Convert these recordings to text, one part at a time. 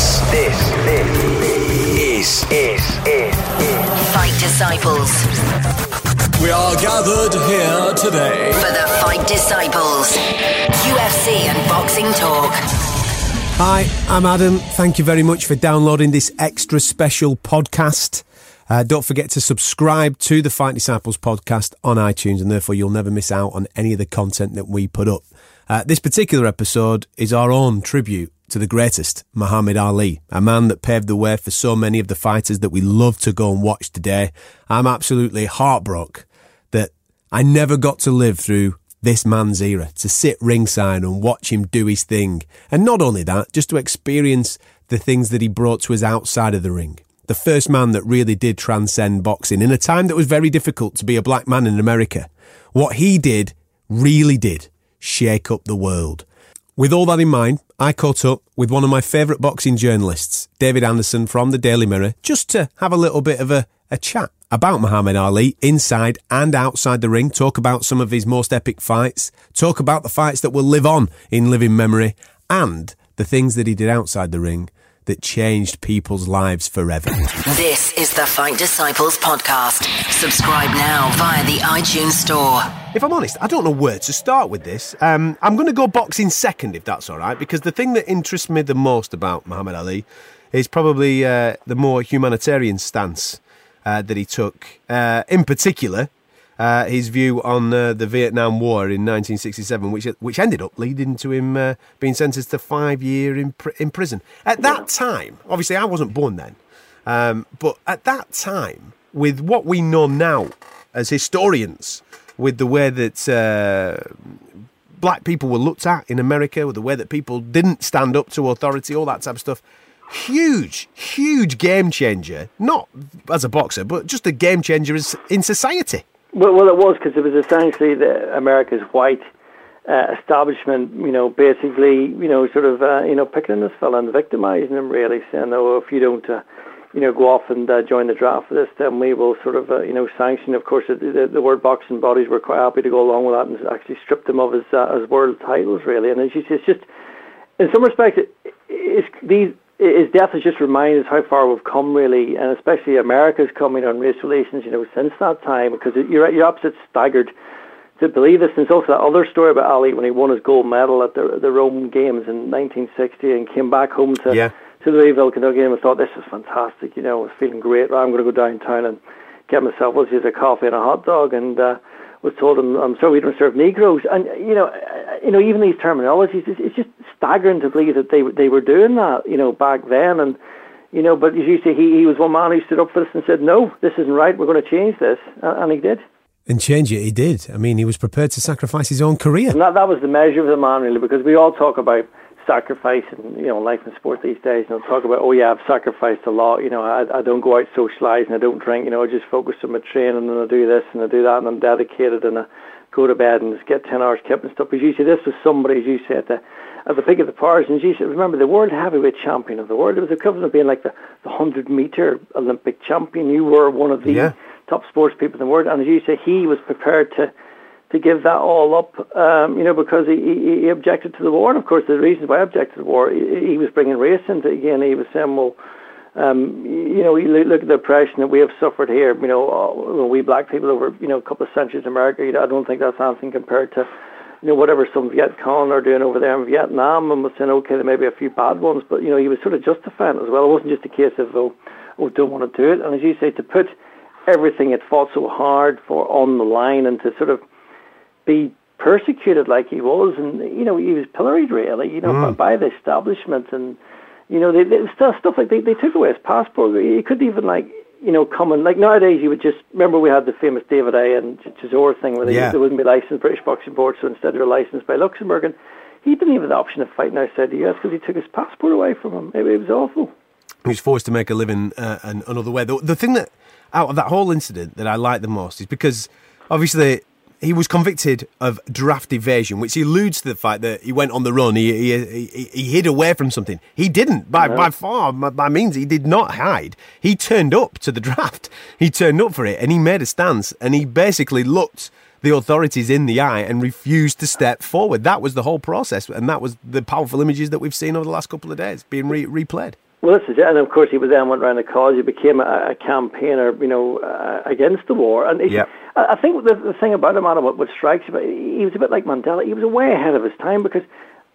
This, this, this is, is, is, is Fight Disciples. We are gathered here today. For the Fight Disciples. UFC and boxing talk. Hi, I'm Adam. Thank you very much for downloading this extra special podcast. Uh, don't forget to subscribe to the Fight Disciples podcast on iTunes, and therefore you'll never miss out on any of the content that we put up. Uh, this particular episode is our own tribute to the greatest, Muhammad Ali, a man that paved the way for so many of the fighters that we love to go and watch today. I'm absolutely heartbroken that I never got to live through this man's era, to sit ringside and watch him do his thing. And not only that, just to experience the things that he brought to us outside of the ring. The first man that really did transcend boxing in a time that was very difficult to be a black man in America. What he did really did shake up the world. With all that in mind, I caught up with one of my favourite boxing journalists, David Anderson from the Daily Mirror, just to have a little bit of a, a chat about Muhammad Ali inside and outside the ring, talk about some of his most epic fights, talk about the fights that will live on in living memory, and the things that he did outside the ring that changed people's lives forever. This is the Fight Disciples podcast. Subscribe now via the iTunes Store. If I'm honest, I don't know where to start with this. Um, I'm going to go boxing second, if that's all right, because the thing that interests me the most about Muhammad Ali is probably uh, the more humanitarian stance uh, that he took. Uh, in particular, uh, his view on uh, the Vietnam War in 1967, which which ended up leading to him uh, being sentenced to five year in, pr- in prison. At that time, obviously, I wasn't born then, um, but at that time, with what we know now as historians, with the way that uh, black people were looked at in America, with the way that people didn't stand up to authority, all that type of stuff. Huge, huge game changer. Not as a boxer, but just a game changer in society. Well, well, it was because it was essentially the America's white uh, establishment, you know, basically, you know, sort of, uh, you know, picking this fella and victimizing him, really, saying, "Oh, if you don't, uh, you know, go off and uh, join the draft for this, then we will sort of, uh, you know, sanction." Of course, the, the, the world boxing bodies were quite happy to go along with that and actually stripped him of his uh, his world titles, really. And as you say, it's just, in some respects, it, it's these his death has just reminded us how far we've come, really, and especially America's coming on race relations, you know, since that time, because you're, you're opposite staggered to believe this. And there's also that other story about Ali when he won his gold medal at the, the Rome Games in 1960 and came back home to, yeah. to Louisville, Kentucky, and thought, this is fantastic, you know, I was feeling great. I'm going to go downtown and get myself, well, a coffee and a hot dog, and uh, was told, I'm, I'm sorry, we don't serve Negroes. And, you know, you know, even these terminologies, it's, it's just staggering to believe that they they were doing that, you know, back then. And you know, but as you say, he he was one man who stood up for this and said, "No, this isn't right. We're going to change this," and he did. And change it, he did. I mean, he was prepared to sacrifice his own career. And that that was the measure of the man, really, because we all talk about sacrifice and you know life and sport these days. And you know, talk about oh yeah, I've sacrificed a lot. You know, I I don't go out socialising, I don't drink. You know, I just focus on my training and I do this and I do that and I'm dedicated and I go to bed and get ten hours kept and stuff. But you see, this was somebody, as you said, the, at the peak of the powers. And you said, remember the world heavyweight champion of the world. It was equivalent of being like the the hundred meter Olympic champion. You were one of the yeah. top sports people in the world, and as you say, he was prepared to to give that all up, um, you know, because he, he, he objected to the war. And of course, the reasons why he objected to the war, he, he was bringing race into it again. He was saying, well, um, you know, you look at the oppression that we have suffered here, you know, we black people over, you know, a couple of centuries in America, you know, I don't think that's anything compared to, you know, whatever some Viet Cong are doing over there in Vietnam and was saying, okay, there may be a few bad ones, but, you know, he was sort of justifying it as well. It wasn't just a case of, oh, oh don't want to do it. And as you say, to put everything it fought so hard for on the line and to sort of be persecuted like he was, and you know he was pilloried really, you know, mm. by, by, the establishment, and you know they, they stuff stuff like they, they took away his passport. He couldn't even like you know come and like nowadays you would just remember we had the famous David Haye and Chisora thing where they, yeah. they wouldn't be licensed British Boxing Board, so instead they were licensed by Luxembourg, and he didn't even have the option of fighting outside the US because he took his passport away from him. It, it was awful. He was forced to make a living uh, another way. The, the thing that out of that whole incident that I like the most is because obviously he was convicted of draft evasion, which alludes to the fact that he went on the run. He he, he, he hid away from something. He didn't by no. by far by, by, means. He did not hide. He turned up to the draft. He turned up for it, and he made a stance. And he basically looked the authorities in the eye and refused to step forward. That was the whole process, and that was the powerful images that we've seen over the last couple of days being re- replayed. Well, this is it, and of course he was then went around the cause. He became a, a campaigner, you know, uh, against the war. And he, Yep. I, I think the, the thing about him, Adam, what, what strikes you, about- he was a bit like Mandela. He was way ahead of his time because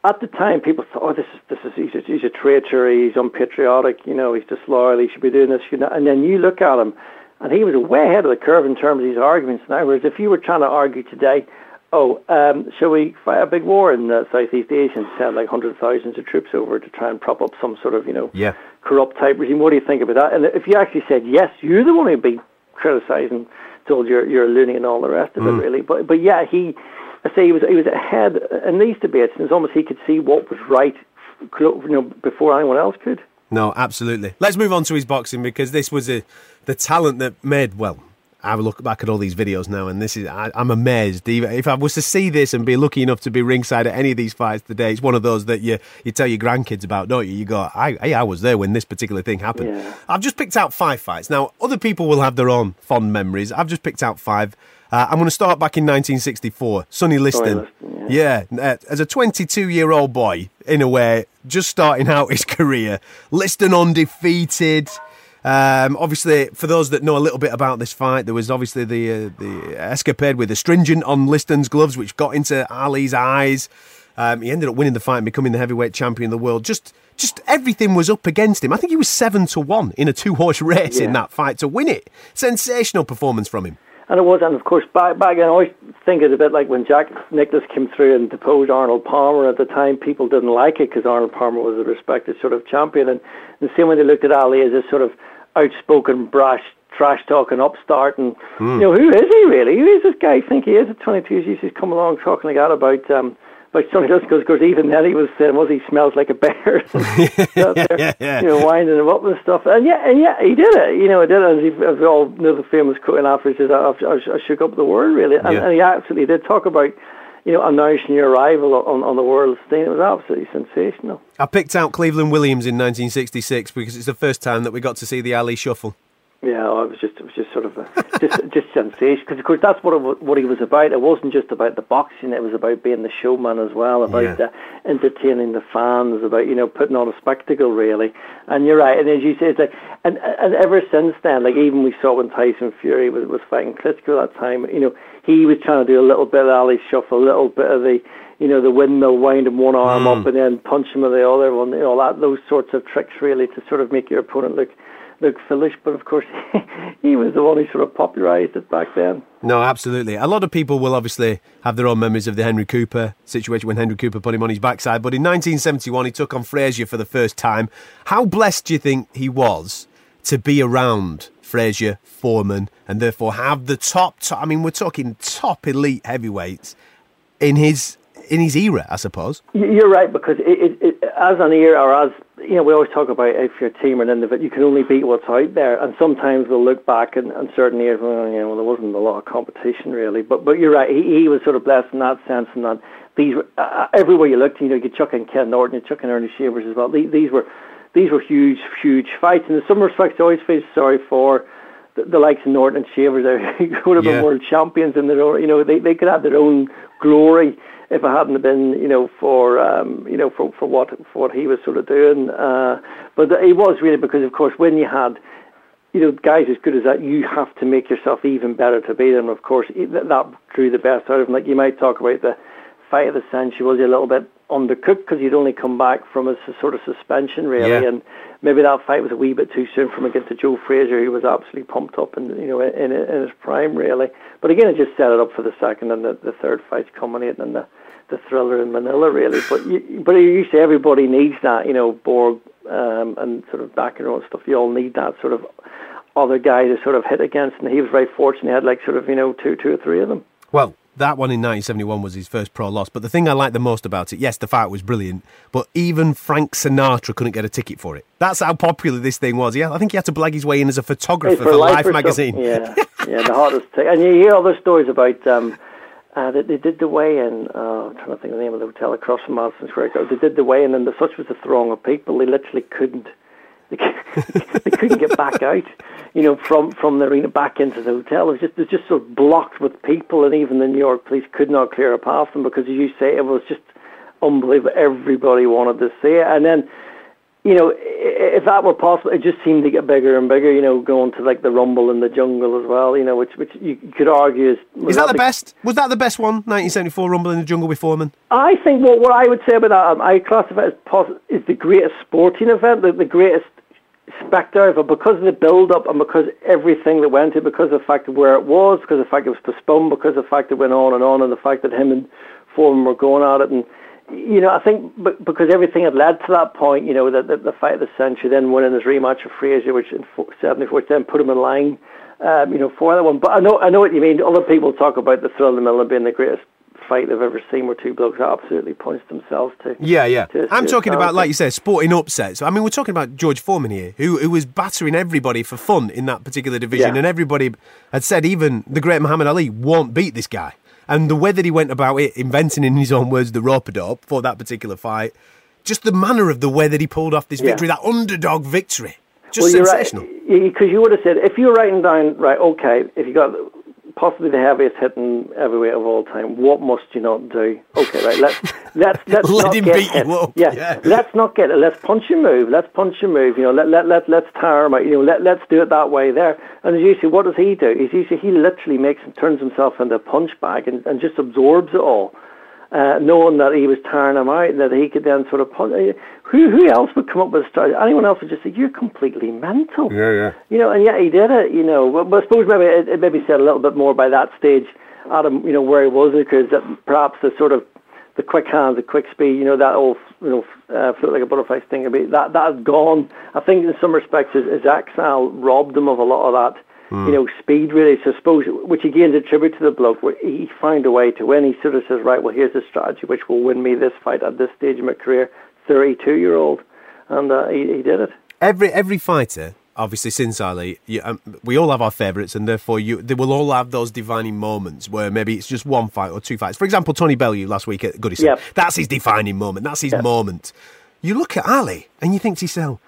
at the time people thought, oh, this is this is he's a, he's a traitor, he's unpatriotic, you know, he's disloyal, he should be doing this, you know. And then you look at him, and he was way ahead of the curve in terms of his arguments. Now, whereas if you were trying to argue today. Oh, um, shall we fight a big war in uh, Southeast Asia and send like hundreds of thousands of troops over to try and prop up some sort of, you know, Yeah. corrupt type regime. What do you think about that? And if you actually said yes, you're the one who'd be criticising, told you're you're a loony and all the rest of it, really. But but yeah, he, I say he was he was ahead in these debates, and it's almost he could see what was right, you know, before anyone else could. No, absolutely. Let's move on to his boxing because this was a, the talent that made, well, I look back at all these videos now and this is, I, I'm amazed. Even If I was to see this and be lucky enough to be ringside at any of these fights today, it's one of those that you, you tell your grandkids about, don't you? You go, I, hey, I was there when this particular thing happened. Yeah. I've just picked out five fights. Now, other people will have their own fond memories. I've just picked out five. Uh, I'm going to start back in 1964. Sonny Liston. Liston, Yeah, uh, as a 22 year old boy, in a way, just starting out his career, Liston undefeated. Um, obviously, for those that know a little bit about this fight, there was obviously the uh, the escapade with the stringent on Liston's gloves, which got into Ali's eyes. Um, he ended up winning the fight and becoming the heavyweight champion of the world. Just, just everything was up against him. I think he was seven to one in a two horse race in that fight to win it. Sensational performance from him. And it was, and of course, back back then, I always think it's a bit like when Jack Nicklaus came through and deposed Arnold Palmer. At the time, people didn't like it because Arnold Palmer was a respected sort of champion, and the same way they looked at Ali as this sort of outspoken, brash, trash talking upstart. And you know, who is he really? Who is this guy? I think he is at 22. He's just come along talking like that about. Um, about Sonny Liston, because of course even then he was saying, "Was he smells like a bear?" Yeah, yeah. You know, winding him up and stuff. And yeah, and yeah, he did it. You know, he did it. As, he, as we all know, the famous quote in after he says, "I, I, I shook up the world," really. And, Yeah. and he absolutely did talk about, you know, announcing your arrival on, on the world stage. It was absolutely sensational. I picked out Cleveland Williams in 1966 because it's the first time that we got to see the Ali shuffle. Yeah, oh, it was just it was just sort of a, just just sensation because of course that's what it, what he was about. It wasn't just about the boxing; it was about being the showman as well, about Yeah. uh, entertaining the fans, about you know putting on a spectacle really. And you're right, and as you say, it's like and and ever since then, like even we saw when Tyson Fury was was fighting Klitschko that time, you know he was trying to do a little bit of Ali shuffle, a little bit of the you know the windmill winding one arm up and then punch him with the other one, you know that those sorts of tricks really to sort of make your opponent look look foolish. But of course, he was the one who sort of popularised it back then. No, absolutely. A lot of people will obviously have their own memories of the Henry Cooper situation when Henry Cooper put him on his backside. But in 1971, he took on Frazier for the first time. How blessed do you think he was to be around Frazier, Foreman, and therefore have the top, top I mean, we're talking top elite heavyweights in his in his era, I suppose. You're right because it, it, as an ear or as you know, we always talk about if you're a team or an individual, you can only beat what's out there. And sometimes we'll look back and, and certain years, well, you know, well, there wasn't a lot of competition really. But but you're right, he, he was sort of blessed in that sense, and that these uh, everywhere you looked, you know, you chuck in Ken Norton, you chuck in Ernie Shavers as well. These, these were these were huge, huge fights. And in some respects, I always feel sorry for the, the likes of Norton and Shavers. They would have been Yeah. world champions in their own. You know, they they could have their own glory if it hadn't been, you know, for um, you know, for for what for what he was sort of doing. Uh, but it was really because, of course, when you had, you know, guys as good as that, you have to make yourself even better to beat them. Of course, that, drew the best out of them. Like you might talk about the fight of the century was a little bit undercooked because he'd only come back from a sort of suspension, really, Yeah. and maybe that fight was a wee bit too soon from against the Joe Frazier, who was absolutely pumped up and you know in, in his prime, really. But again, it just set it up for the second and the, the third fights culminating in the the thriller in Manila, really. But you, but you say everybody needs that, you know, Borg um, and sort of Baccarat and roll stuff. You all need that sort of other guy to sort of hit against, and he was very fortunate. He had like sort of you know two two or three of them. Well, that one in 1971 was his first pro loss. But the thing I liked the most about it, yes, the fight was brilliant, but even Frank Sinatra couldn't get a ticket for it. That's how popular this thing was. Yeah, I think he had to blag his way in as a photographer Hey, for, Life or magazine. Yeah, yeah, the hardest thing. And you hear other stories about um, uh, they, they did the weigh-in. Uh, I'm trying to think of the name of the hotel across from Madison Square Garden. They did the weigh-in, and the, such was the throng of people, they literally couldn't. They, they couldn't get back out, you know, from from the arena back into the hotel. It was just it was just so blocked with people, and even the New York police could not clear a path them because, as you say, it was just unbelievable. Everybody wanted to see it, and then you know, if that were possible, it just seemed to get bigger and bigger. You know, going to like the Rumble in the Jungle as well. You know, which which you could argue is Is that the be- best? Was that the best one? 1974 Rumble in the Jungle with Foreman. I think what what I would say about that, um, I classify it as pos- is the greatest sporting event, the, the greatest spectacle, but because of the build up and because everything that went it, because of the fact of where it was, because of the fact it was postponed, because of the fact it went on and on, and the fact that him and Foreman were going at it, and you know, I think be- because everything had led to that point, you know, that the, the fight of the century, then winning his rematch of Frazier, which in '74, then put him in line, um, you know, for that one. But I know, I know what you mean. Other people talk about the Thrill of the Middle being the greatest fight they've ever seen, where two blokes absolutely punched themselves to. Yeah, yeah. to- I'm to talking about, like you said, sporting upsets. I mean, we're talking about George Foreman here, who, who was battering everybody for fun in that particular division, Yeah. and everybody had said even the great Muhammad Ali won't beat this guy. And the way that he went about it, inventing in his own words the rope dope for that particular fight, just the manner of the way that he pulled off this Yeah. victory, that underdog victory, just well, sensational. right because you would have said if you were writing down right, okay, if you got possibly the heaviest hitting heavyweight of all time, what must you not do? Okay, right, let's let's let's Let not him get beat you hit. Yeah, yeah. let's not get it. Let's punch and move. Let's punch and move. You know, let let let let's tire him out. You know, let let's do it that way there. And as you see, what does he do? He's usually he literally makes and turns himself into a punch bag and, and just absorbs it all uh, knowing that he was tiring him out, and that he could then sort of uh, Who who else would come up with a strategy? Anyone else would just say you're completely mental. Yeah, yeah. You know, and yet he did it. You know, but, but I suppose maybe it, it maybe said a little bit more by that stage, Adam. You know where he was because that perhaps the sort of the quick hands, the quick speed. You know that old you know uh, float like a butterfly sting. a bit, That that has gone. I think in some respects his, his exile robbed him of a lot of that you know, speed really. So I suppose, which again is a tribute to the bloke, where he found a way to win. He sort of says, right, well, here's the strategy which will win me this fight at this stage of my career. 32 year old, and uh, he, he did it. Every every fighter, obviously since Ali, you, um, we all have our favourites, and therefore you they will all have those defining moments where maybe it's just one fight or two fights. For example, Tony Bellew last week at Goodison, Yep. that's his defining moment. That's his Yep. moment. You look at Ali and you think to yourself.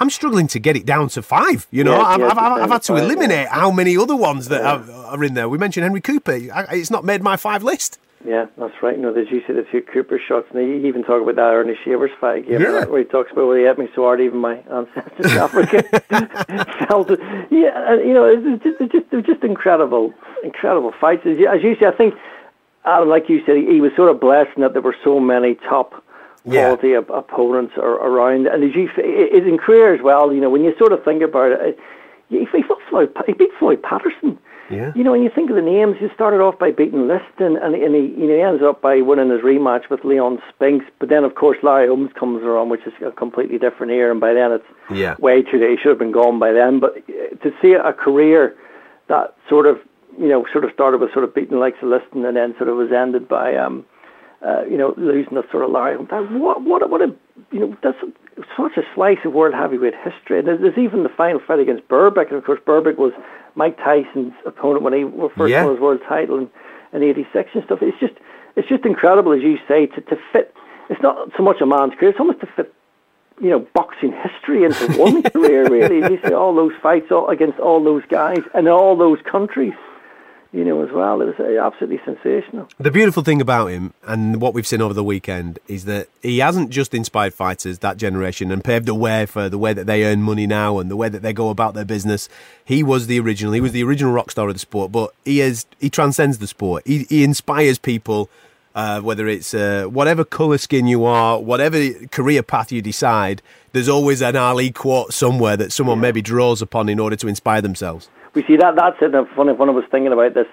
I'm struggling to get it down to five. You know, Yeah, I've, I've, I've, I've had to eliminate how many other ones that are, are in there. We mentioned Henry Cooper. I- It's not made my five list. Yeah, that's right. You know, there's usually the two Cooper shots, and you even talk about that Ernie Shavers fight, yeah, Yeah. where he talks about where he hit me so hard, even my ancestors in Africa felt it. Yeah, and, you know, it's just, it's just, it's just incredible, incredible fights. As you, as you say, I think, Adam, like you said, he, he was sort of blessed in that there were so many top Yeah. quality op- opponents are around, and as you, say, in career as well. You know, when you sort of think about it, he, he, fought Floyd, he beat Floyd Patterson. Yeah. You know, when you think of the names, he started off by beating Liston, and, and he, you know, he ends up by winning his rematch with Leon Spinks. But then, of course, Larry Holmes comes around, which is a completely different era, and by then it's Yeah. way too late. He should have been gone by then. But uh, to see a career that sort of, you know, sort of started with sort of beating the likes of Liston, and then sort of was ended by, um, uh, you know, losing to sort of. That, what, what, what a, you know, that's such a slice of world heavyweight history. And there's, even the final fight against Berbick, and of course, Berbick was Mike Tyson's opponent when he first Yeah. won his world title in, in '86 and stuff. It's just, it's just incredible, as you say, to, to fit. It's not so much a man's career; it's almost to fit, you know, boxing history into one career. Really, you see all those fights all, against all those guys and all those countries, you know, as well. It was uh, absolutely sensational. The beautiful thing about him and what we've seen over the weekend is that he hasn't just inspired fighters that generation and paved the way for the way that they earn money now and the way that they go about their business. He was the original. He was the original rock star of the sport, but he is he transcends the sport. He, he inspires people. Uh, whether it's uh, whatever colour skin you are, whatever career path you decide, there's always an Ali quote somewhere that someone maybe draws upon in order to inspire themselves. We see that. That's it. And funny when I was thinking about this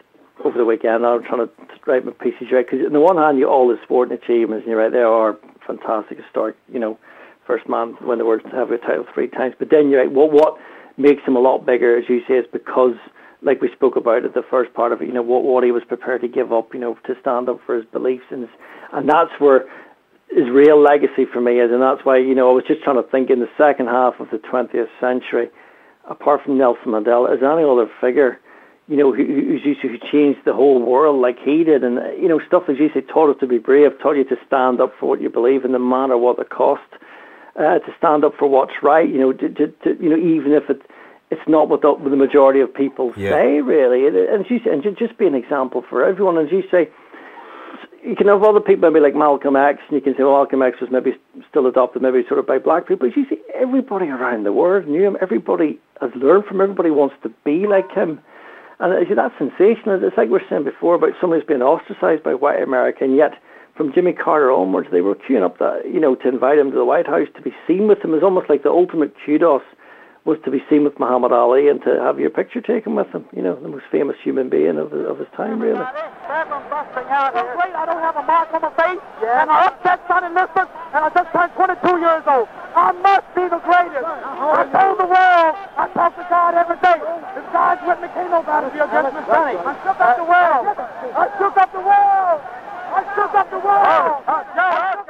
over the weekend, I was trying to write my pieces right because on the one hand, you all the sporting achievements, and you're right, they are fantastic, historic. You know, first man win the world heavyweight title three times. But then you're right. What what makes him a lot bigger, as you say, is because. Like we spoke about at the first part of it, you know what what he was prepared to give up, you know, to stand up for his beliefs, and and that's where his real legacy for me is, and that's why you know I was just trying to think in the second half of the 20th century, apart from Nelson Mandela, is any other figure, you know, who, to- who changed the whole world like he did, and you know stuff as you say taught us to be brave, taught you to stand up for what you believe in, no matter what the cost, uh, to stand up for what's right, you know, to, to, to you know even if it it's not what the, what the majority of people Yeah. say really, and, and you and ju- just be an example for everyone, as you say you can have other people maybe like Malcolm X, and you can say, well, Malcolm X was maybe still adopted, maybe sort of by black people. But you see, everybody around the world knew him. Everybody has learned from him. Everybody wants to be like him. And uh, see, that's sensational. It's like we were saying before about somebody who's been ostracized by white America, and yet from Jimmy Carter onwards, they were queuing up, that, you know, to invite him to the White House to be seen with him. It was almost like the ultimate kudos was to be seen with Muhammad Ali and to have your picture taken with him. You know, the most famous human being of, of his time, really. Out so great, I don't have a face, yeah. and I upset Sonny Liston, and I just turned 22 years old. I must be the greatest. I told the world, I talk to God every day. If God's with me, can't nobody be against me. I shook up the world. I shook up the world. I shook up the world.